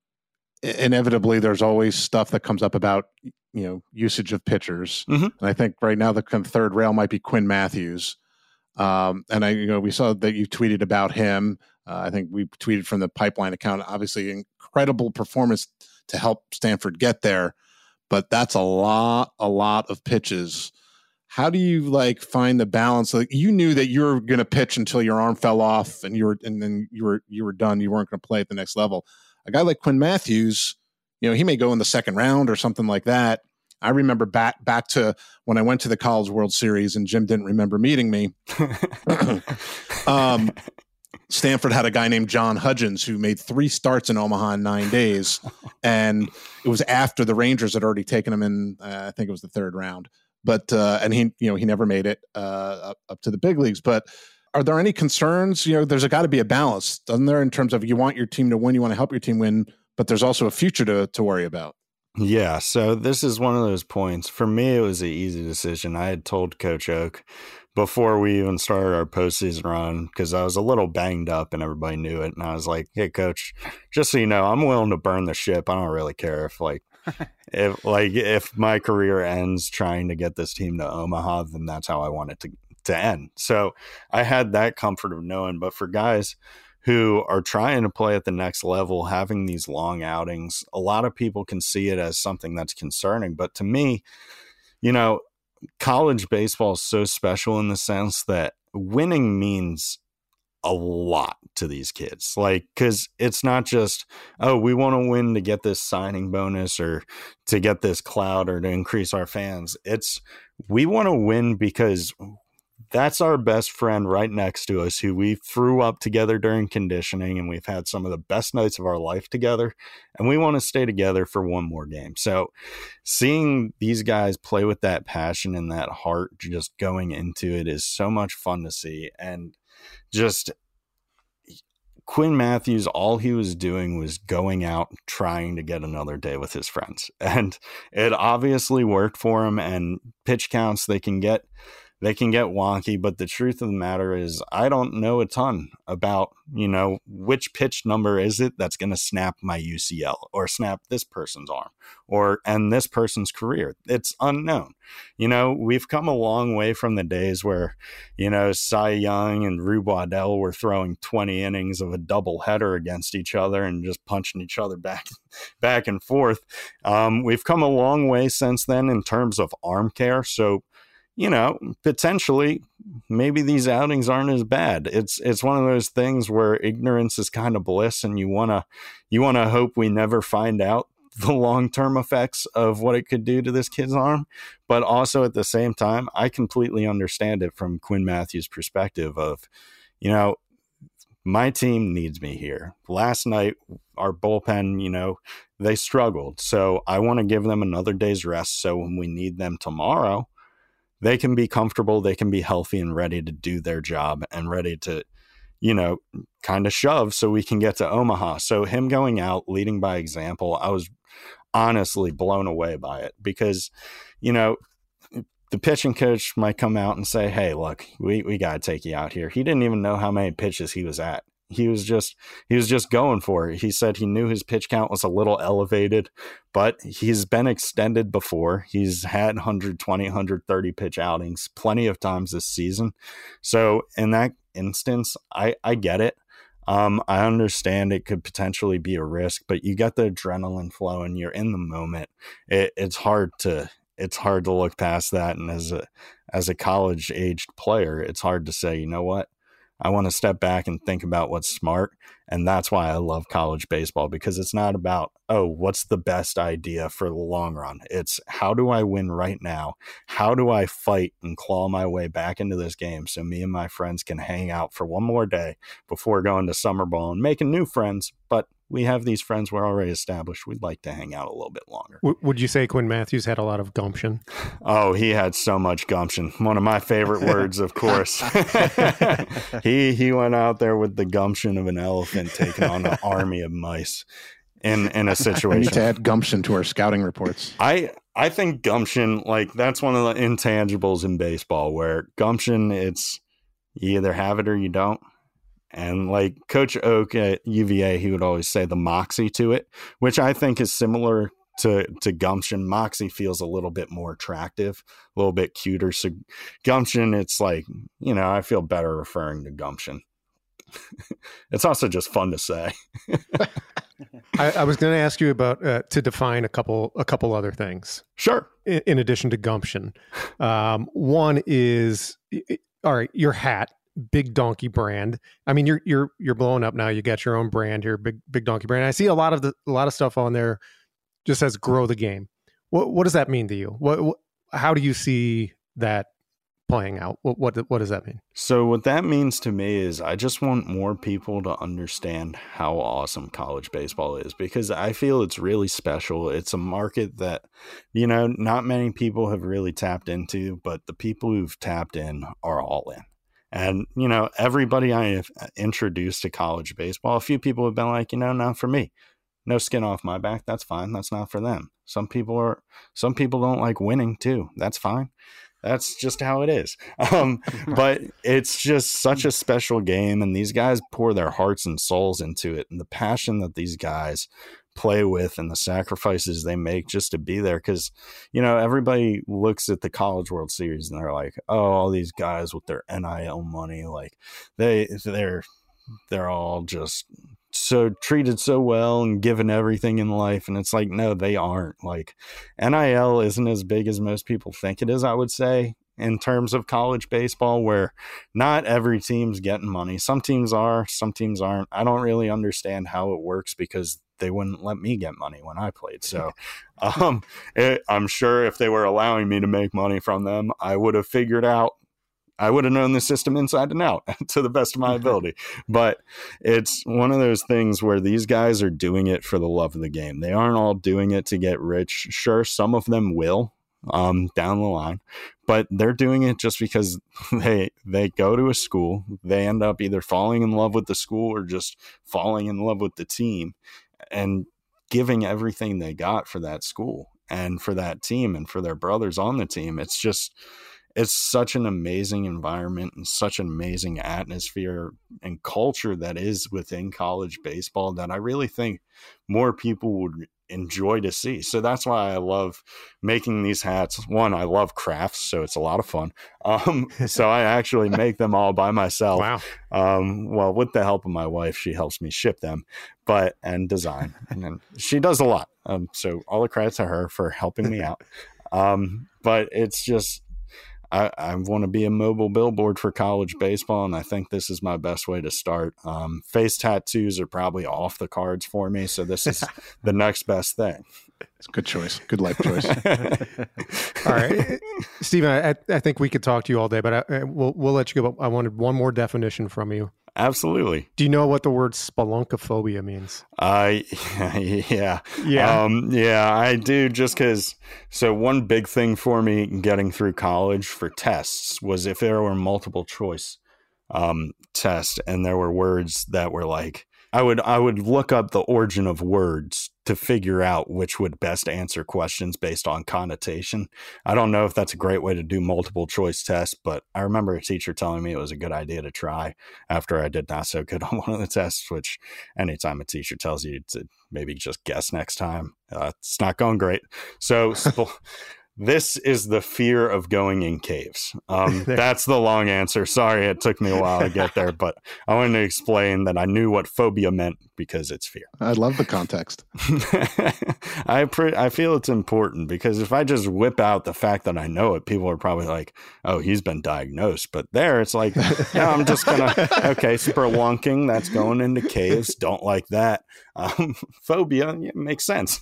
inevitably, there's always stuff that comes up about you know usage of pitchers, Mhm. and I think right now the third rail might be Quinn Mathews. Um, and I, you know, we saw that you tweeted about him. Uh, I think we tweeted from the pipeline account. Obviously, incredible performance to help Stanford get there, but that's a lot, a lot of pitches. How do you like find the balance? Like you knew that you were going to pitch until your arm fell off, and you were, and then you were, you were done. You weren't going to play at the next level. A guy like Quinn Mathews, you know, he may go in the second round or something like that. I remember back back to when I went to the College World Series, and Jim didn't remember meeting me. um, Stanford had a guy named John Hudgens who made three starts in Omaha in nine days, and it was after the Rangers had already taken him in. Uh, I think it was the third round, but uh, and he, you know, he never made it uh, up, up to the big leagues. But are there any concerns? You know, there's got to be a balance, doesn't there, in terms of you want your team to win, you want to help your team win, but there's also a future to to worry about. Yeah, so this is one of those points. For me, it was an easy decision. I had told Coach Oak before we even started our postseason run because I was a little banged up and everybody knew it. And I was like, "Hey, Coach, just so you know, I'm willing to burn the ship. I don't really care if like if like if my career ends trying to get this team to Omaha, then that's how I want it to to end." So I had that comfort of knowing. But for guys who are trying to play at the next level, having these long outings, a lot of people can see it as something that's concerning. But to me, you know, college baseball is so special in the sense that winning means a lot to these kids. Like, because it's not just, oh, we want to win to get this signing bonus or to get this cloud or to increase our fans. It's, we want to win because that's our best friend right next to us who we threw up together during conditioning and we've had some of the best nights of our life together and we want to stay together for one more game so seeing these guys play with that passion and that heart just going into it is so much fun to see and just Quinn Mathews, all he was doing was going out trying to get another day with his friends. And it obviously worked for him. And pitch counts, they can get they can get wonky, but the truth of the matter is, I don't know a ton about, you know, which pitch number is it that's going to snap my UCL or snap this person's arm or end this person's career. It's unknown. You know, we've come a long way from the days where, you know, Cy Young and Rube Waddell were throwing 20 innings of a double header against each other and just punching each other back, back and forth. Um, we've come a long way since then in terms of arm care. So, you know, potentially maybe these outings aren't as bad. It's it's one of those things where ignorance is kind of bliss and you want to you want to hope we never find out the long-term effects of what it could do to this kid's arm, but also at the same time, I completely understand it from Quinn Mathews' perspective of, you know, my team needs me here. Last night, our bullpen, you know, they struggled. So I want to give them another day's rest. So when we need them tomorrow, they can be comfortable, they can be healthy and ready to do their job and ready to, you know, kind of shove so we can get to Omaha. So him going out leading by example, I was honestly blown away by it because, you know, the pitching coach might come out and say, Hey, look, we, we got to take you out here. He didn't even know how many pitches he was at he was just he was just going for it. He said he knew his pitch count was a little elevated, but he's been extended before. He's had 120, 130 pitch outings plenty of times this season. So in that instance, I I get it. Um, I understand it could potentially be a risk, but you got the adrenaline flowing. You're in the moment. It, it's hard to it's hard to look past that. And as a as a college aged player, it's hard to say, you know what, I want to step back and think about what's smart. And that's why I love college baseball because it's not about, oh, what's the best idea for the long run? It's how do I win right now? How do I fight and claw my way back into this game so me and my friends can hang out for one more day before going to summer ball and making new friends, but we have these friends we're already established. We'd like to hang out a little bit longer. W- would you say Quinn Mathews had a lot of gumption? Oh, he had so much gumption. One of my favorite words, of course. he he went out there with the gumption of an elephant taking on an army of mice in in a situation. We need to add gumption to our scouting reports. I I think gumption like that's one of the intangibles in baseball where gumption it's you either have it or you don't. And like Coach Oak at UVA, he would always say the moxie to it, which I think is similar to to gumption. Moxie feels a little bit more attractive, a little bit cuter. So gumption, it's like you know, I feel better referring to gumption. it's also just fun to say. I, I, was going to ask you about uh, to define a couple a couple other things. Sure. In, in addition to gumption, um, one is all right. Your hat big donkey brand. I mean, you're you're you're blowing up now. You got your own brand here, big big donkey brand. I see a lot of the a lot of stuff on there just says grow the game. What what does that mean to you? What, what how do you see that playing out? What what what does that mean? So what that means to me is I just want more people to understand how awesome college baseball is because I feel it's really special. It's a market that you know not many people have really tapped into, but the people who've tapped in are all in. And, you know, everybody I have uh, introduced to college baseball, a few people have been like, you know, not for me. No skin off my back. That's fine. That's not for them. Some people are, some people don't like winning too. That's fine. That's just how it is. Um, but it's just such a special game. And these guys pour their hearts and souls into it. And the passion that these guys play with and the sacrifices they make just to be there. Because, you know, everybody looks at the College World Series and they're like, oh, all these guys with their NIL money, like they, they're, they're all just so treated so well and given everything in life and it's like no they aren't like NIL isn't as big as most people think it is I would say in terms of college baseball where not every team's getting money some teams are some teams aren't I don't really understand how it works because they wouldn't let me get money when I played so um it, I'm sure if they were allowing me to make money from them I would have figured out I would have known the system inside and out to the best of my ability. But it's one of those things where these guys are doing it for the love of the game. They aren't all doing it to get rich. Sure, some of them will um, down the line, but they're doing it just because they they go to a school. They end up either falling in love with the school or just falling in love with the team, and giving everything they got for that school and for that team and for their brothers on the team. It's just it's such an amazing environment and such an amazing atmosphere and culture that is within college baseball that I really think more people would enjoy to see. So that's why I love making these hats. One, I love crafts, so it's a lot of fun. Um, so I actually make them all by myself. Wow. Um, well, with the help of my wife, she helps me ship them, but and design, and then she does a lot. Um, so all the credit to her for helping me out. Um, but it's just I, I want to be a mobile billboard for college baseball, and I think this is my best way to start. Um, face tattoos are probably off the cards for me, so this is the next best thing. It's a good choice, good life choice. all right, Stephen. I, I think we could talk to you all day, but I, we'll we'll let you go. But I wanted one more definition from you. Absolutely. Do you know what the word spelunkophobia means? I, uh, yeah, yeah, um, yeah, I do. Just because, so one big thing for me getting through college for tests was if there were multiple choice um, tests and there were words that were like, I would I would look up the origin of words to figure out which would best answer questions based on connotation. I don't know if that's a great way to do multiple choice tests, but I remember a teacher telling me it was a good idea to try after I did not so good on one of the tests, which anytime a teacher tells you to maybe just guess next time, uh, it's not going great. So this is the fear of going in caves. Um, that's the long answer. Sorry, it took me a while to get there, but I wanted to explain that I knew what phobia meant because it's fear. I love the context. I pre- I feel it's important because if I just whip out the fact that I know it, people are probably like, "Oh, he's been diagnosed." But there, it's like, yeah, I'm just gonna okay, spelunking. That's going into caves. Don't like that. Um, phobia yeah, makes sense.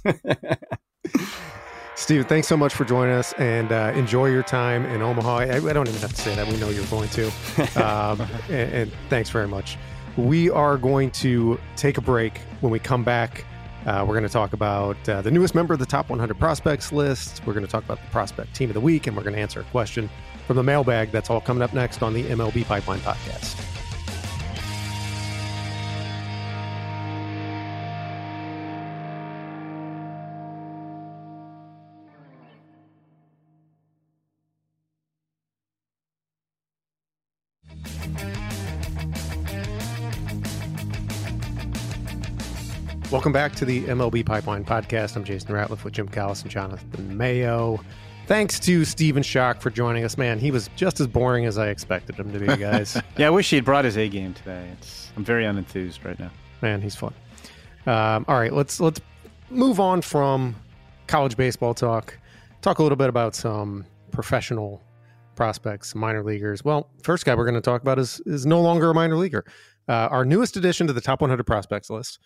Steve, thanks so much for joining us and uh, enjoy your time in Omaha. I, I, don't even have to say that. We know you're going to. Um, and, and, thanks very much. We are going to take a break. When we come back, uh, we're going to talk about uh, the newest member of the top 100 prospects list. We're going to talk about the prospect team of the week, and we're going to answer a question from the mailbag. That's all coming up next on the MLB Pipeline Podcast. Welcome back to the MLB Pipeline Podcast. I'm Jason Ratliff with Jim Callis and Jonathan Mayo. Thanks to Stephen Schoch for joining us. Man, he was just as boring as I expected him to be, guys. yeah, I wish he had brought his A game today. It's, I'm very unenthused right now. Man, he's fun. Um, all right, let's let's move on from college baseball talk. Talk a little bit about some professional prospects, minor leaguers. Well, first guy we're going to talk about is is no longer a minor leaguer. Uh, our newest addition to the top 100 prospects list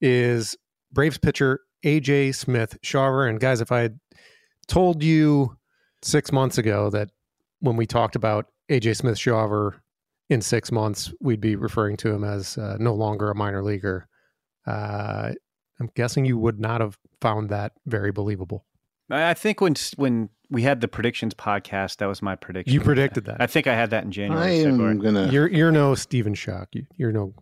is Braves pitcher AJ Smith Shawver. And guys, if I had told you six months ago that when we talked about AJ Smith Shawver in six months, we'd be referring to him as uh, no longer a minor leaguer, uh, I'm guessing you would not have found that very believable. I think when when we had the predictions podcast, that was my prediction. You predicted that. I think I had that in January. I am gonna. You're you're no Stephen Schoch. You, are no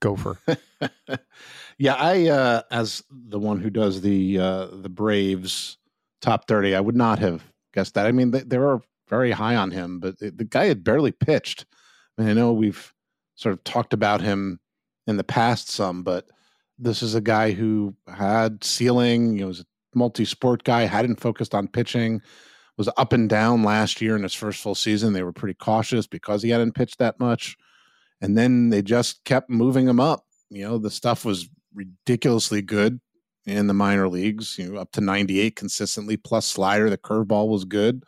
gopher. yeah, I uh, as the one who does the uh, the Braves top thirty, I would not have guessed that. I mean, they, they were very high on him, but the guy had barely pitched. I mean, I know we've sort of talked about him in the past some, but this is a guy who had ceiling. You know, was a multi-sport guy, hadn't focused on pitching, was up and down last year in his first full season. They were pretty cautious because he hadn't pitched that much and then they just kept moving him up You know, the stuff was ridiculously good in the minor leagues, you know, up to 98 consistently, plus slider. The curveball was good.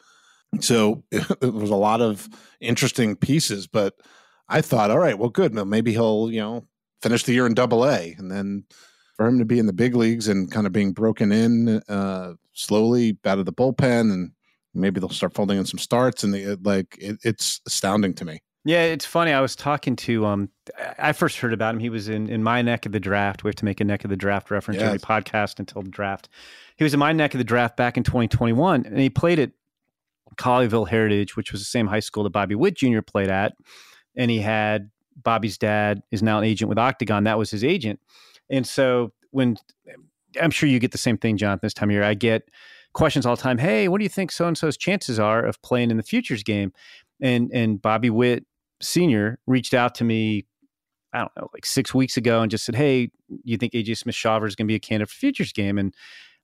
So it was a lot of interesting pieces, but I thought, all right, well, good. Maybe he'll, you know, finish the year in double A. And then for him to be in the big leagues and kind of being broken in uh, slowly out of the bullpen and maybe they'll start folding in some starts and they, like it, it's astounding to me. Yeah, it's funny. I was talking to um I first heard about him. He was in in my neck of the draft. We have to make a neck of the draft reference yes. every podcast until the draft. He was in my neck of the draft back in 2021 and he played at Colleyville Heritage, which was the same high school that Bobby Witt Jr. played at. And he had Bobby's dad is now an agent with Octagon. That was his agent. And so when I'm sure you get the same thing, Jonathan, this time of year, I get questions all the time. Hey, what do you think so and so's chances are of playing in the futures game? And and Bobby Witt Sr. reached out to me, I don't know, like six weeks ago and just said, Hey, you think AJ Smith Shawver is gonna be a candidate for futures game? And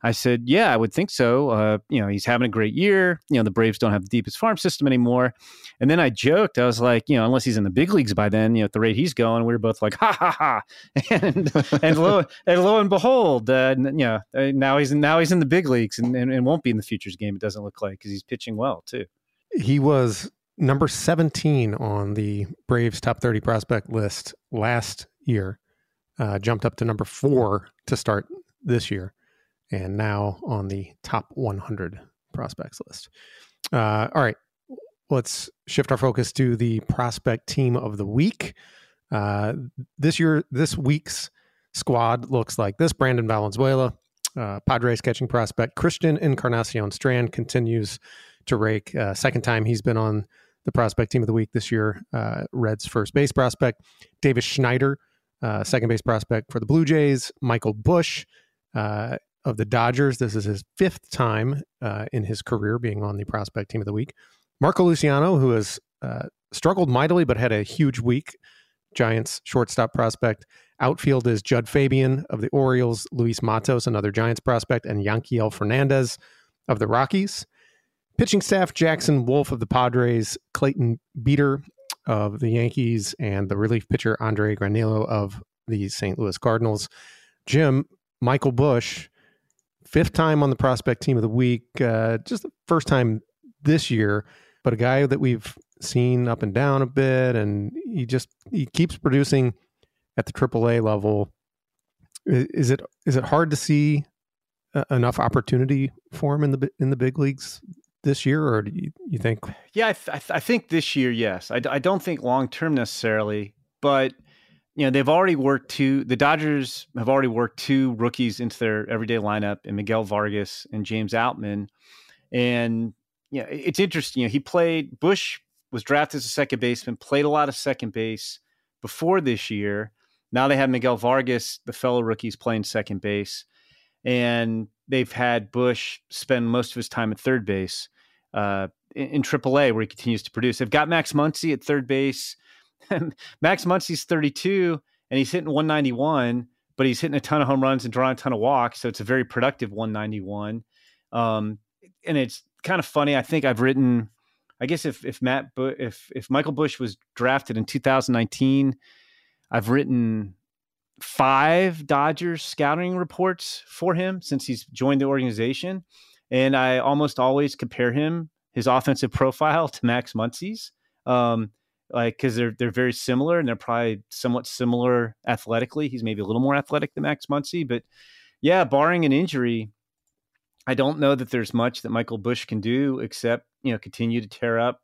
I said, yeah, I would think so. Uh, you know, he's having a great year. You know, the Braves don't have the deepest farm system anymore. And then I joked, I was like, you know, unless he's in the big leagues by then, you know, at the rate he's going, we were both like, ha ha ha. And and lo and lo and behold, uh, you know, uh, now he's now he's in the big leagues and, and, and won't be in the futures game. It doesn't look like because he's pitching well too. He was number 17 on the Braves top 30 prospect list last year. Uh, jumped up to number four to start this year and now on the top 100 prospects list. Uh, all right, let's shift our focus to the prospect team of the week. Uh, this year, this week's squad looks like this: Brandon Valenzuela, uh, Padres catching prospect Christian Encarnacion Strand continues to rake. Uh, second time he's been on the prospect team of the week this year. Uh, Reds first base prospect Davis Schneider, uh, second base prospect for the Blue Jays. Michael Busch uh, of the Dodgers. This is his fifth time uh, in his career being on the prospect team of the week. Marco Luciano, who has uh, struggled mightily but had a huge week. Giants shortstop prospect. Outfield is Jud Fabian of the Orioles, Luis Matos, another Giants prospect, and Yanquiel Fernandez of the Rockies. Pitching staff Jackson Wolf of the Padres, Clayton Beeter of the Yankees, and the relief pitcher Andre Granillo of the St. Louis Cardinals. Jim, Michael Busch, fifth time on the prospect team of the week. Uh, just the first time this year, but a guy that we've seen up and down a bit, and he just he keeps producing at the AAA level. Is it is it hard to see uh, enough opportunity for him in the in the big leagues this year, or do you, you think? Yeah, I, th- I think this year, yes. I, I don't think long term necessarily, but you know, they've already worked two, the Dodgers have already worked two rookies into their everyday lineup and Miguel Vargas and James Outman. And, you know, it's interesting. You know, he played, Busch was drafted as a second baseman, played a lot of second base before this year. Now they have Miguel Vargas, the fellow rookies, playing second base. And they've had Busch spend most of his time at third base uh, in, in AAA, where he continues to produce. They've got Max Muncy at third base. Max Muncy's 32 and he's hitting 191, but he's hitting a ton of home runs and drawing a ton of walks. So it's a very productive 191. Um, and it's kind of funny. I think I've written, I guess if if Matt if if Michael Busch was drafted in 2019, I've written five Dodgers scouting reports for him since he's joined the organization, and I almost always compare him his offensive profile to Max Muncy's. Um, like because they're they're very similar and they're probably somewhat similar athletically. He's maybe a little more athletic than Max Muncy, but yeah, barring an injury, I don't know that there's much that Michael Busch can do except you know continue to tear up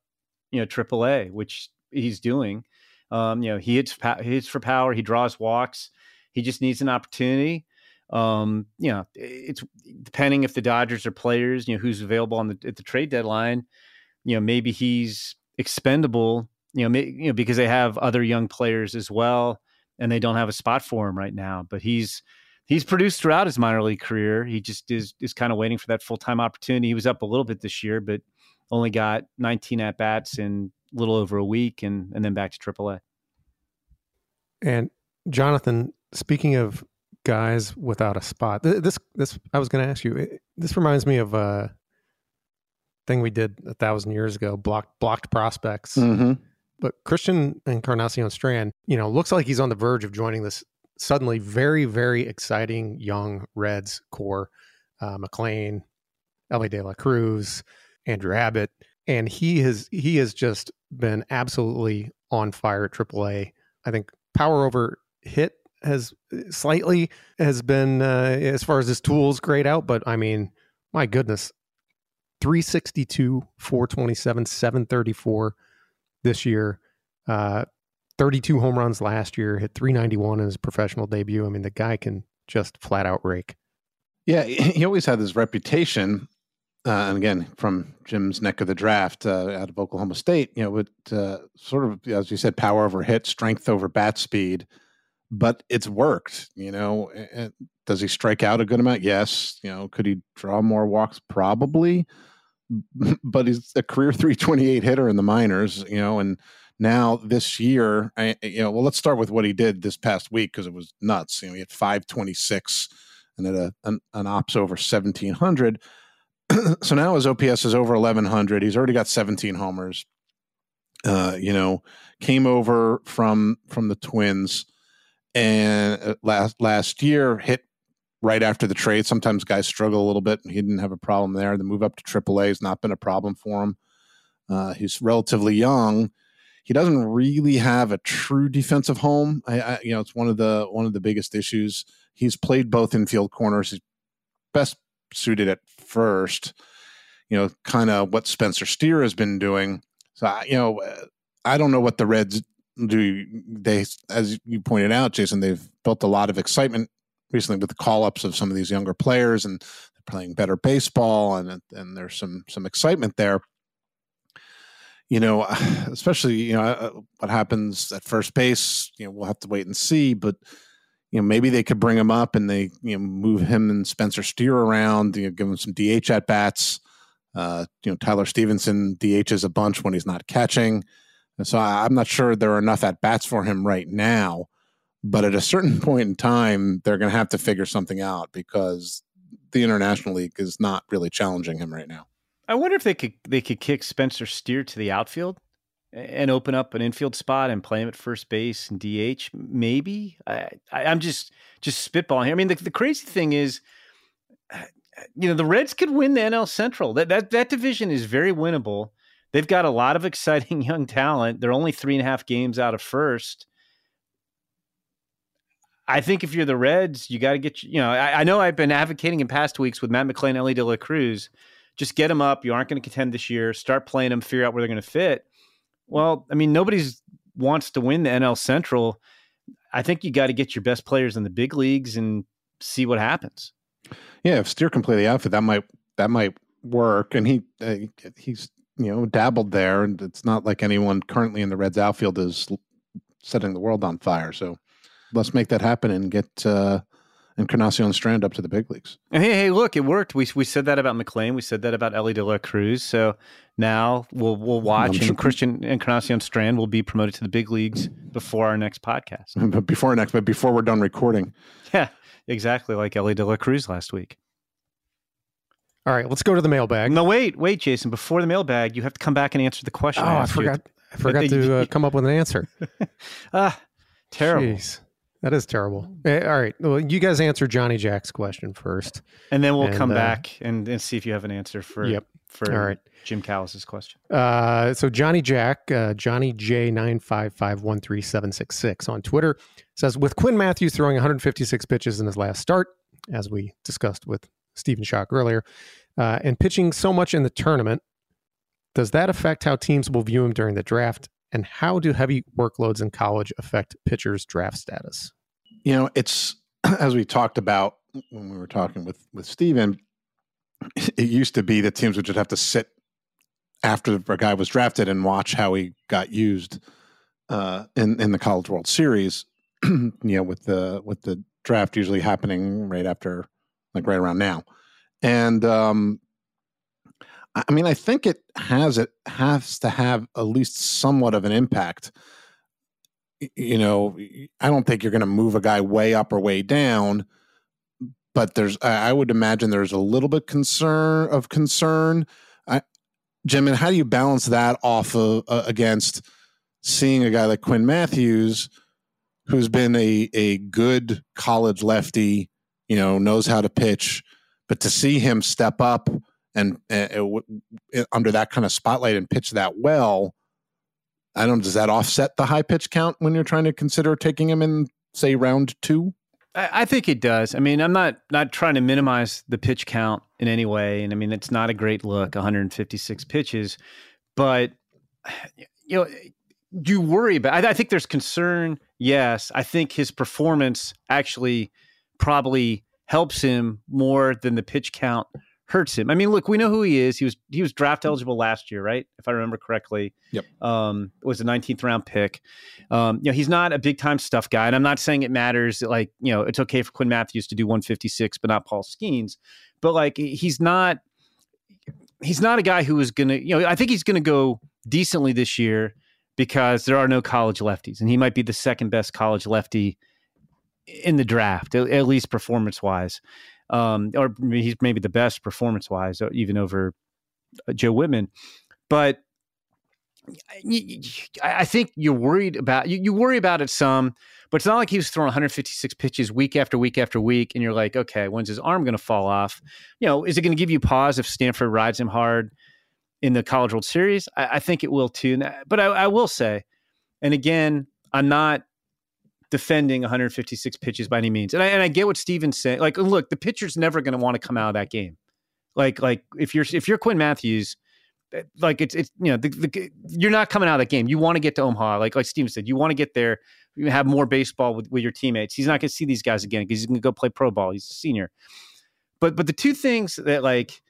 you know AAA, which he's doing. Um, you know he hits he hits for power, he draws walks, he just needs an opportunity. Um, you know, it's depending if the Dodgers are players, you know, who's available on the at the trade deadline. You know, maybe he's expendable you know, you know, because they have other young players as well, and they don't have a spot for him right now. But he's he's produced throughout his minor league career. He just is is kind of waiting for that full time opportunity. He was up a little bit this year, but only got 19 at bats in a little over a week, and and then back to AAA. And Jonathan, speaking of guys without a spot, this this I was going to ask you. This reminds me of a thing we did a thousand years ago. Blocked blocked prospects. Mm-hmm but Christian Encarnacion Strand, you know, looks like he's on the verge of joining this suddenly very, very exciting young Reds core. Uh, McLain, Elly De La Cruz, Andrew Abbott, and he has he has just been absolutely on fire at AAA. I think power over hit has slightly has been uh, as far as his tools grayed out, but I mean, my goodness, 362, 427, 734 this year. Uh, 32 home runs last year, hit 391 in his professional debut. I mean, the guy can just flat out rake. Yeah, he always had this reputation, uh, and again from Jim's neck of the draft uh, out of Oklahoma State. You know, with uh, sort of as you said, power over hit, strength over bat speed, but it's worked. You know, and does he strike out a good amount? Yes. You know, could he draw more walks? Probably, but he's a career 328 hitter in the minors. You know, and now this year, I, you know, well, let's start with what he did this past week because it was nuts. You know, he had 526 and had a, an, an ops over 1700. so now his OPS is over 1100. He's already got 17 homers. Uh, you know, came over from from the Twins and uh, last last year hit right after the trade. Sometimes guys struggle a little bit, and he didn't have a problem there. The move up to AAA has not been a problem for him. Uh, he's relatively young he doesn't really have a true defensive home. I, I, you know, it's one of the one of the biggest issues. He's played both infield corners. He's best suited at first. You know, kind of what Spencer Steer has been doing. So, I, you know, I don't know what the Reds do. They, as you pointed out, Jason, they've built a lot of excitement recently with the call ups of some of these younger players, and they're playing better baseball, and and there's some some excitement there you know, especially you know uh, what happens at first base. You know, we'll have to wait and see. But you know, maybe they could bring him up and they you know move him and Spencer Steer around. You know, give him some DH at bats. Uh, you know, Tyler Stephenson DHs a bunch when he's not catching. And so I, I'm not sure there are enough at bats for him right now. But at a certain point in time, they're going to have to figure something out because the International League is not really challenging him right now. I wonder if they could they could kick Spencer Steer to the outfield and open up an infield spot and play him at first base and DH. Maybe I, I am just just spitballing here. I mean, the, the crazy thing is, uh, you know, the Reds could win the NL Central. That that that division is very winnable. They've got a lot of exciting young talent. They're only three and a half games out of first. I think if you're the Reds, you got to get you know. I, I, know I've been advocating in past weeks with Matt McLain, Elly De La Cruz just get them up. You aren't going to contend this year. Start playing them, figure out where they're going to fit. Well, I mean, nobody's wants to win the NL Central. I think you got to get your best players in the big leagues and see what happens. Yeah, if Steer can play the outfit, that might that might work. And he uh, he's you know dabbled there, and it's not like anyone currently in the Reds outfield is setting the world on fire. So let's make that happen and get uh, Encarnacion Strand up to the big leagues. And hey, hey, look, it worked. We we said that about McLain. We said that about Elly De La Cruz. So now we'll we'll watch, and Christian Encarnacion Strand will be promoted to the big leagues before our next podcast. but before next, but before we're done recording. Yeah, exactly like Elly De La Cruz last week. All right, let's go to the mailbag. No, wait, wait, Jason. Before the mailbag, you have to come back and answer the question. Oh, I, I forgot. I forgot to uh, come up with an answer. ah, terrible. Jeez. That is terrible. Eh, all right. Well, you guys answer Johnny Jack's question first, and then we'll and, come uh, back and, and see if you have an answer for yep. for all right. Jim Callis's question. Uh, so Johnny Jack, uh, Johnny J nine five five one three seven six six on Twitter says with Quinn Mathews throwing 156 pitches in his last start, as we discussed with Stephen Schoch earlier, uh, and pitching so much in the tournament, does that affect how teams will view him during the draft and how do heavy workloads in college affect pitchers' draft status? You know, it's as we talked about when we were talking with with Stephen, it used to be that teams would just have to sit after a guy was drafted and watch how he got used uh, in in the College World Series. you know, with the with the draft usually happening right after, like right around now, and um, I mean, I think it has it has to have at least somewhat of an impact. You know, I don't think you're going to move a guy way up or way down, but there's I would imagine there's a little bit concern of concern. I, Jim, and how do you balance that off of uh, against seeing a guy like Quinn Mathews, who's been a a good college lefty, you know, knows how to pitch, but to see him step up and uh, w- under that kind of spotlight and pitch that well, I don't. Does that offset the high pitch count when you're trying to consider taking him in, say, round two? I, I think it does. I mean, I'm not not trying to minimize the pitch count in any way, and I mean, it's not a great look, 156 pitches, but you know, do you worry about? I, I think there's concern. Yes, I think his performance actually probably helps him more than the pitch count hurts him. I mean, look, we know who he is. He was he was draft eligible last year, right? If I remember correctly. Yep. Um, was a 19th round pick. Um, you know, he's not a big time stuff guy, and I'm not saying it matters. Like, you know, it's okay for Quinn Mathews to do 156, but not Paul Skenes. But like, he's not he's not a guy who is gonna. You know, I think he's gonna go decently this year because there are no college lefties, and he might be the second best college lefty in the draft, at, at least performance wise um, or he's maybe the best performance wise, uh, even over uh, Joe Whitman. But I think you're worried about you, you worry about it some, but it's not like he was throwing 156 pitches week after week after week, and you're like, okay, when's his arm going to fall off? You know, is it going to give you pause if Stanford rides him hard in the College World Series? I, I think it will too. But I, I will say, and again, I'm not defending 156 pitches by any means. And I, and I get what Stephen's saying. Like, look, the pitcher's never going to want to come out of that game. Like, like if you're if you're Quinn Mathews, eh, like it's it's you know the, the, you're not coming out of that game. You want to get to Omaha, like like Steven said. You want to get there. You have more baseball with, with your teammates. He's not going to see these guys again because he's going to go play pro ball. He's a senior. But but the two things that like,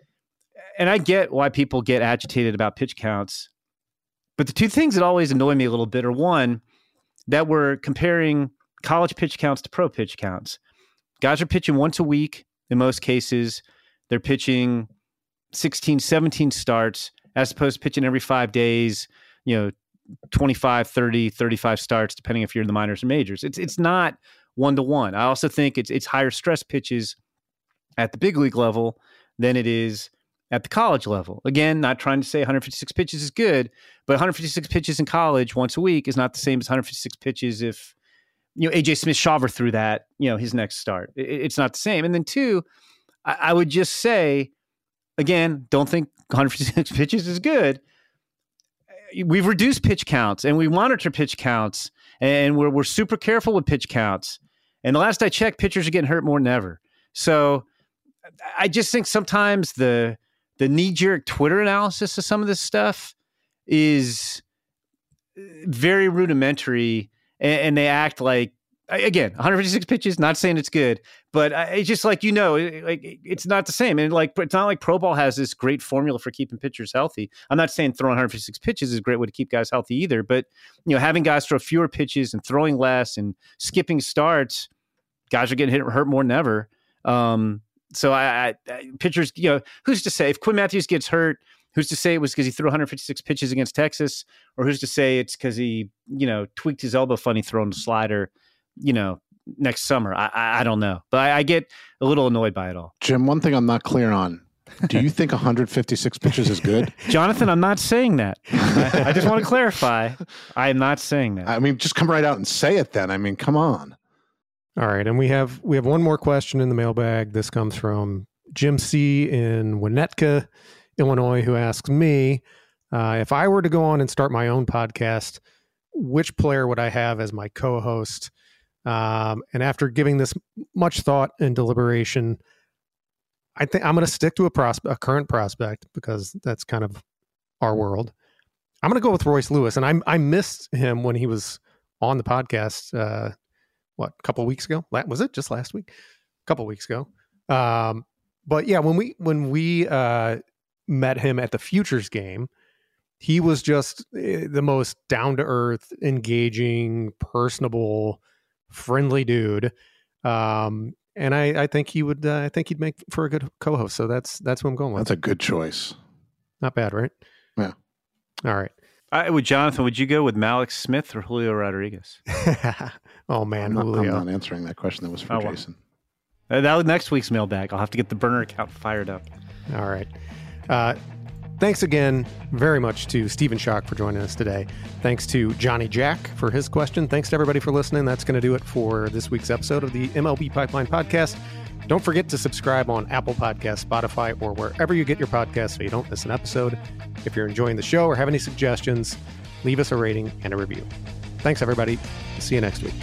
and I get why people get agitated about pitch counts. But the two things that always annoy me a little bit are one, that we're comparing college pitch counts to pro pitch counts. Guys are pitching once a week in most cases. They're pitching 16, 17 starts as opposed to pitching every five days, you know, 25, 30, 35 starts, depending if you're in the minors or majors. It's it's not one to one. I also think it's it's higher stress pitches at the big league level than it is at the college level. Again, not trying to say 156 pitches is good, but 156 pitches in college once a week is not the same as 156 pitches if you know AJ Smith Shawver threw that you know his next start. It, it's not the same. And then two, I, I would just say again, don't think 156 pitches is good. We've reduced pitch counts and we monitor pitch counts and we're we're super careful with pitch counts. And the last I checked, pitchers are getting hurt more than ever. So I just think sometimes the the knee jerk Twitter analysis of some of this stuff is very rudimentary, and, and they act like again 156 pitches. Not saying it's good, but it's just like you know, like it's not the same. And like it's not like pro ball has this great formula for keeping pitchers healthy. I'm not saying throwing 156 pitches is a great way to keep guys healthy either, but you know, having guys throw fewer pitches and throwing less and skipping starts, guys are getting hit hurt more than ever. Um, so I, I, pitchers, you know, who's to say if Quinn Mathews gets hurt, who's to say it was because he threw 156 pitches against Texas, or who's to say it's because he, you know, tweaked his elbow funny throwing the slider, you know, next summer. I, I, I don't know, but I, I, get a little annoyed by it all. Jim, one thing I'm not clear on. Do you think 156 pitches is good? Jonathan, I'm not saying that. I, I just want to clarify. I am not saying that. I mean, just come right out and say it then. I mean, come on. All right, and we have we have one more question in the mailbag. This comes from Jim C in Winnetka, Illinois, who asks me uh, if I were to go on and start my own podcast, which player would I have as my co-host? Um, and after giving this much thought and deliberation, I think I'm going to stick to a prospect, a current prospect, because that's kind of our world. I'm going to go with Royce Lewis, and I I missed him when he was on the podcast. Uh, what a couple weeks ago? Was it just last week? A couple weeks ago. Um, but yeah when we when we uh, met him at the futures game he was just eh, the most down to earth engaging personable friendly dude. Um, and I, I think he would uh, I think he'd make for a good co-host. So that's that's what I'm going with. That's a good choice. Not bad right? Yeah. All right. Uh, would Jonathan, would you go with Malik Smith or Julio Rodriguez? oh man, I'm not, I'm not answering that question. That was for oh, Jason. Well. Uh, that next week's mailbag. I'll have to get the burner account fired up. All right. Uh, thanks again very much to Stephen Schoch for joining us today. Thanks to Johnny Jack for his question. Thanks to everybody for listening. That's going to do it for this week's episode of the MLB Pipeline Podcast. Don't forget to subscribe on Apple Podcasts, Spotify, or wherever you get your podcasts so you don't miss an episode. If you're enjoying the show or have any suggestions, leave us a rating and a review. Thanks, everybody. See you next week.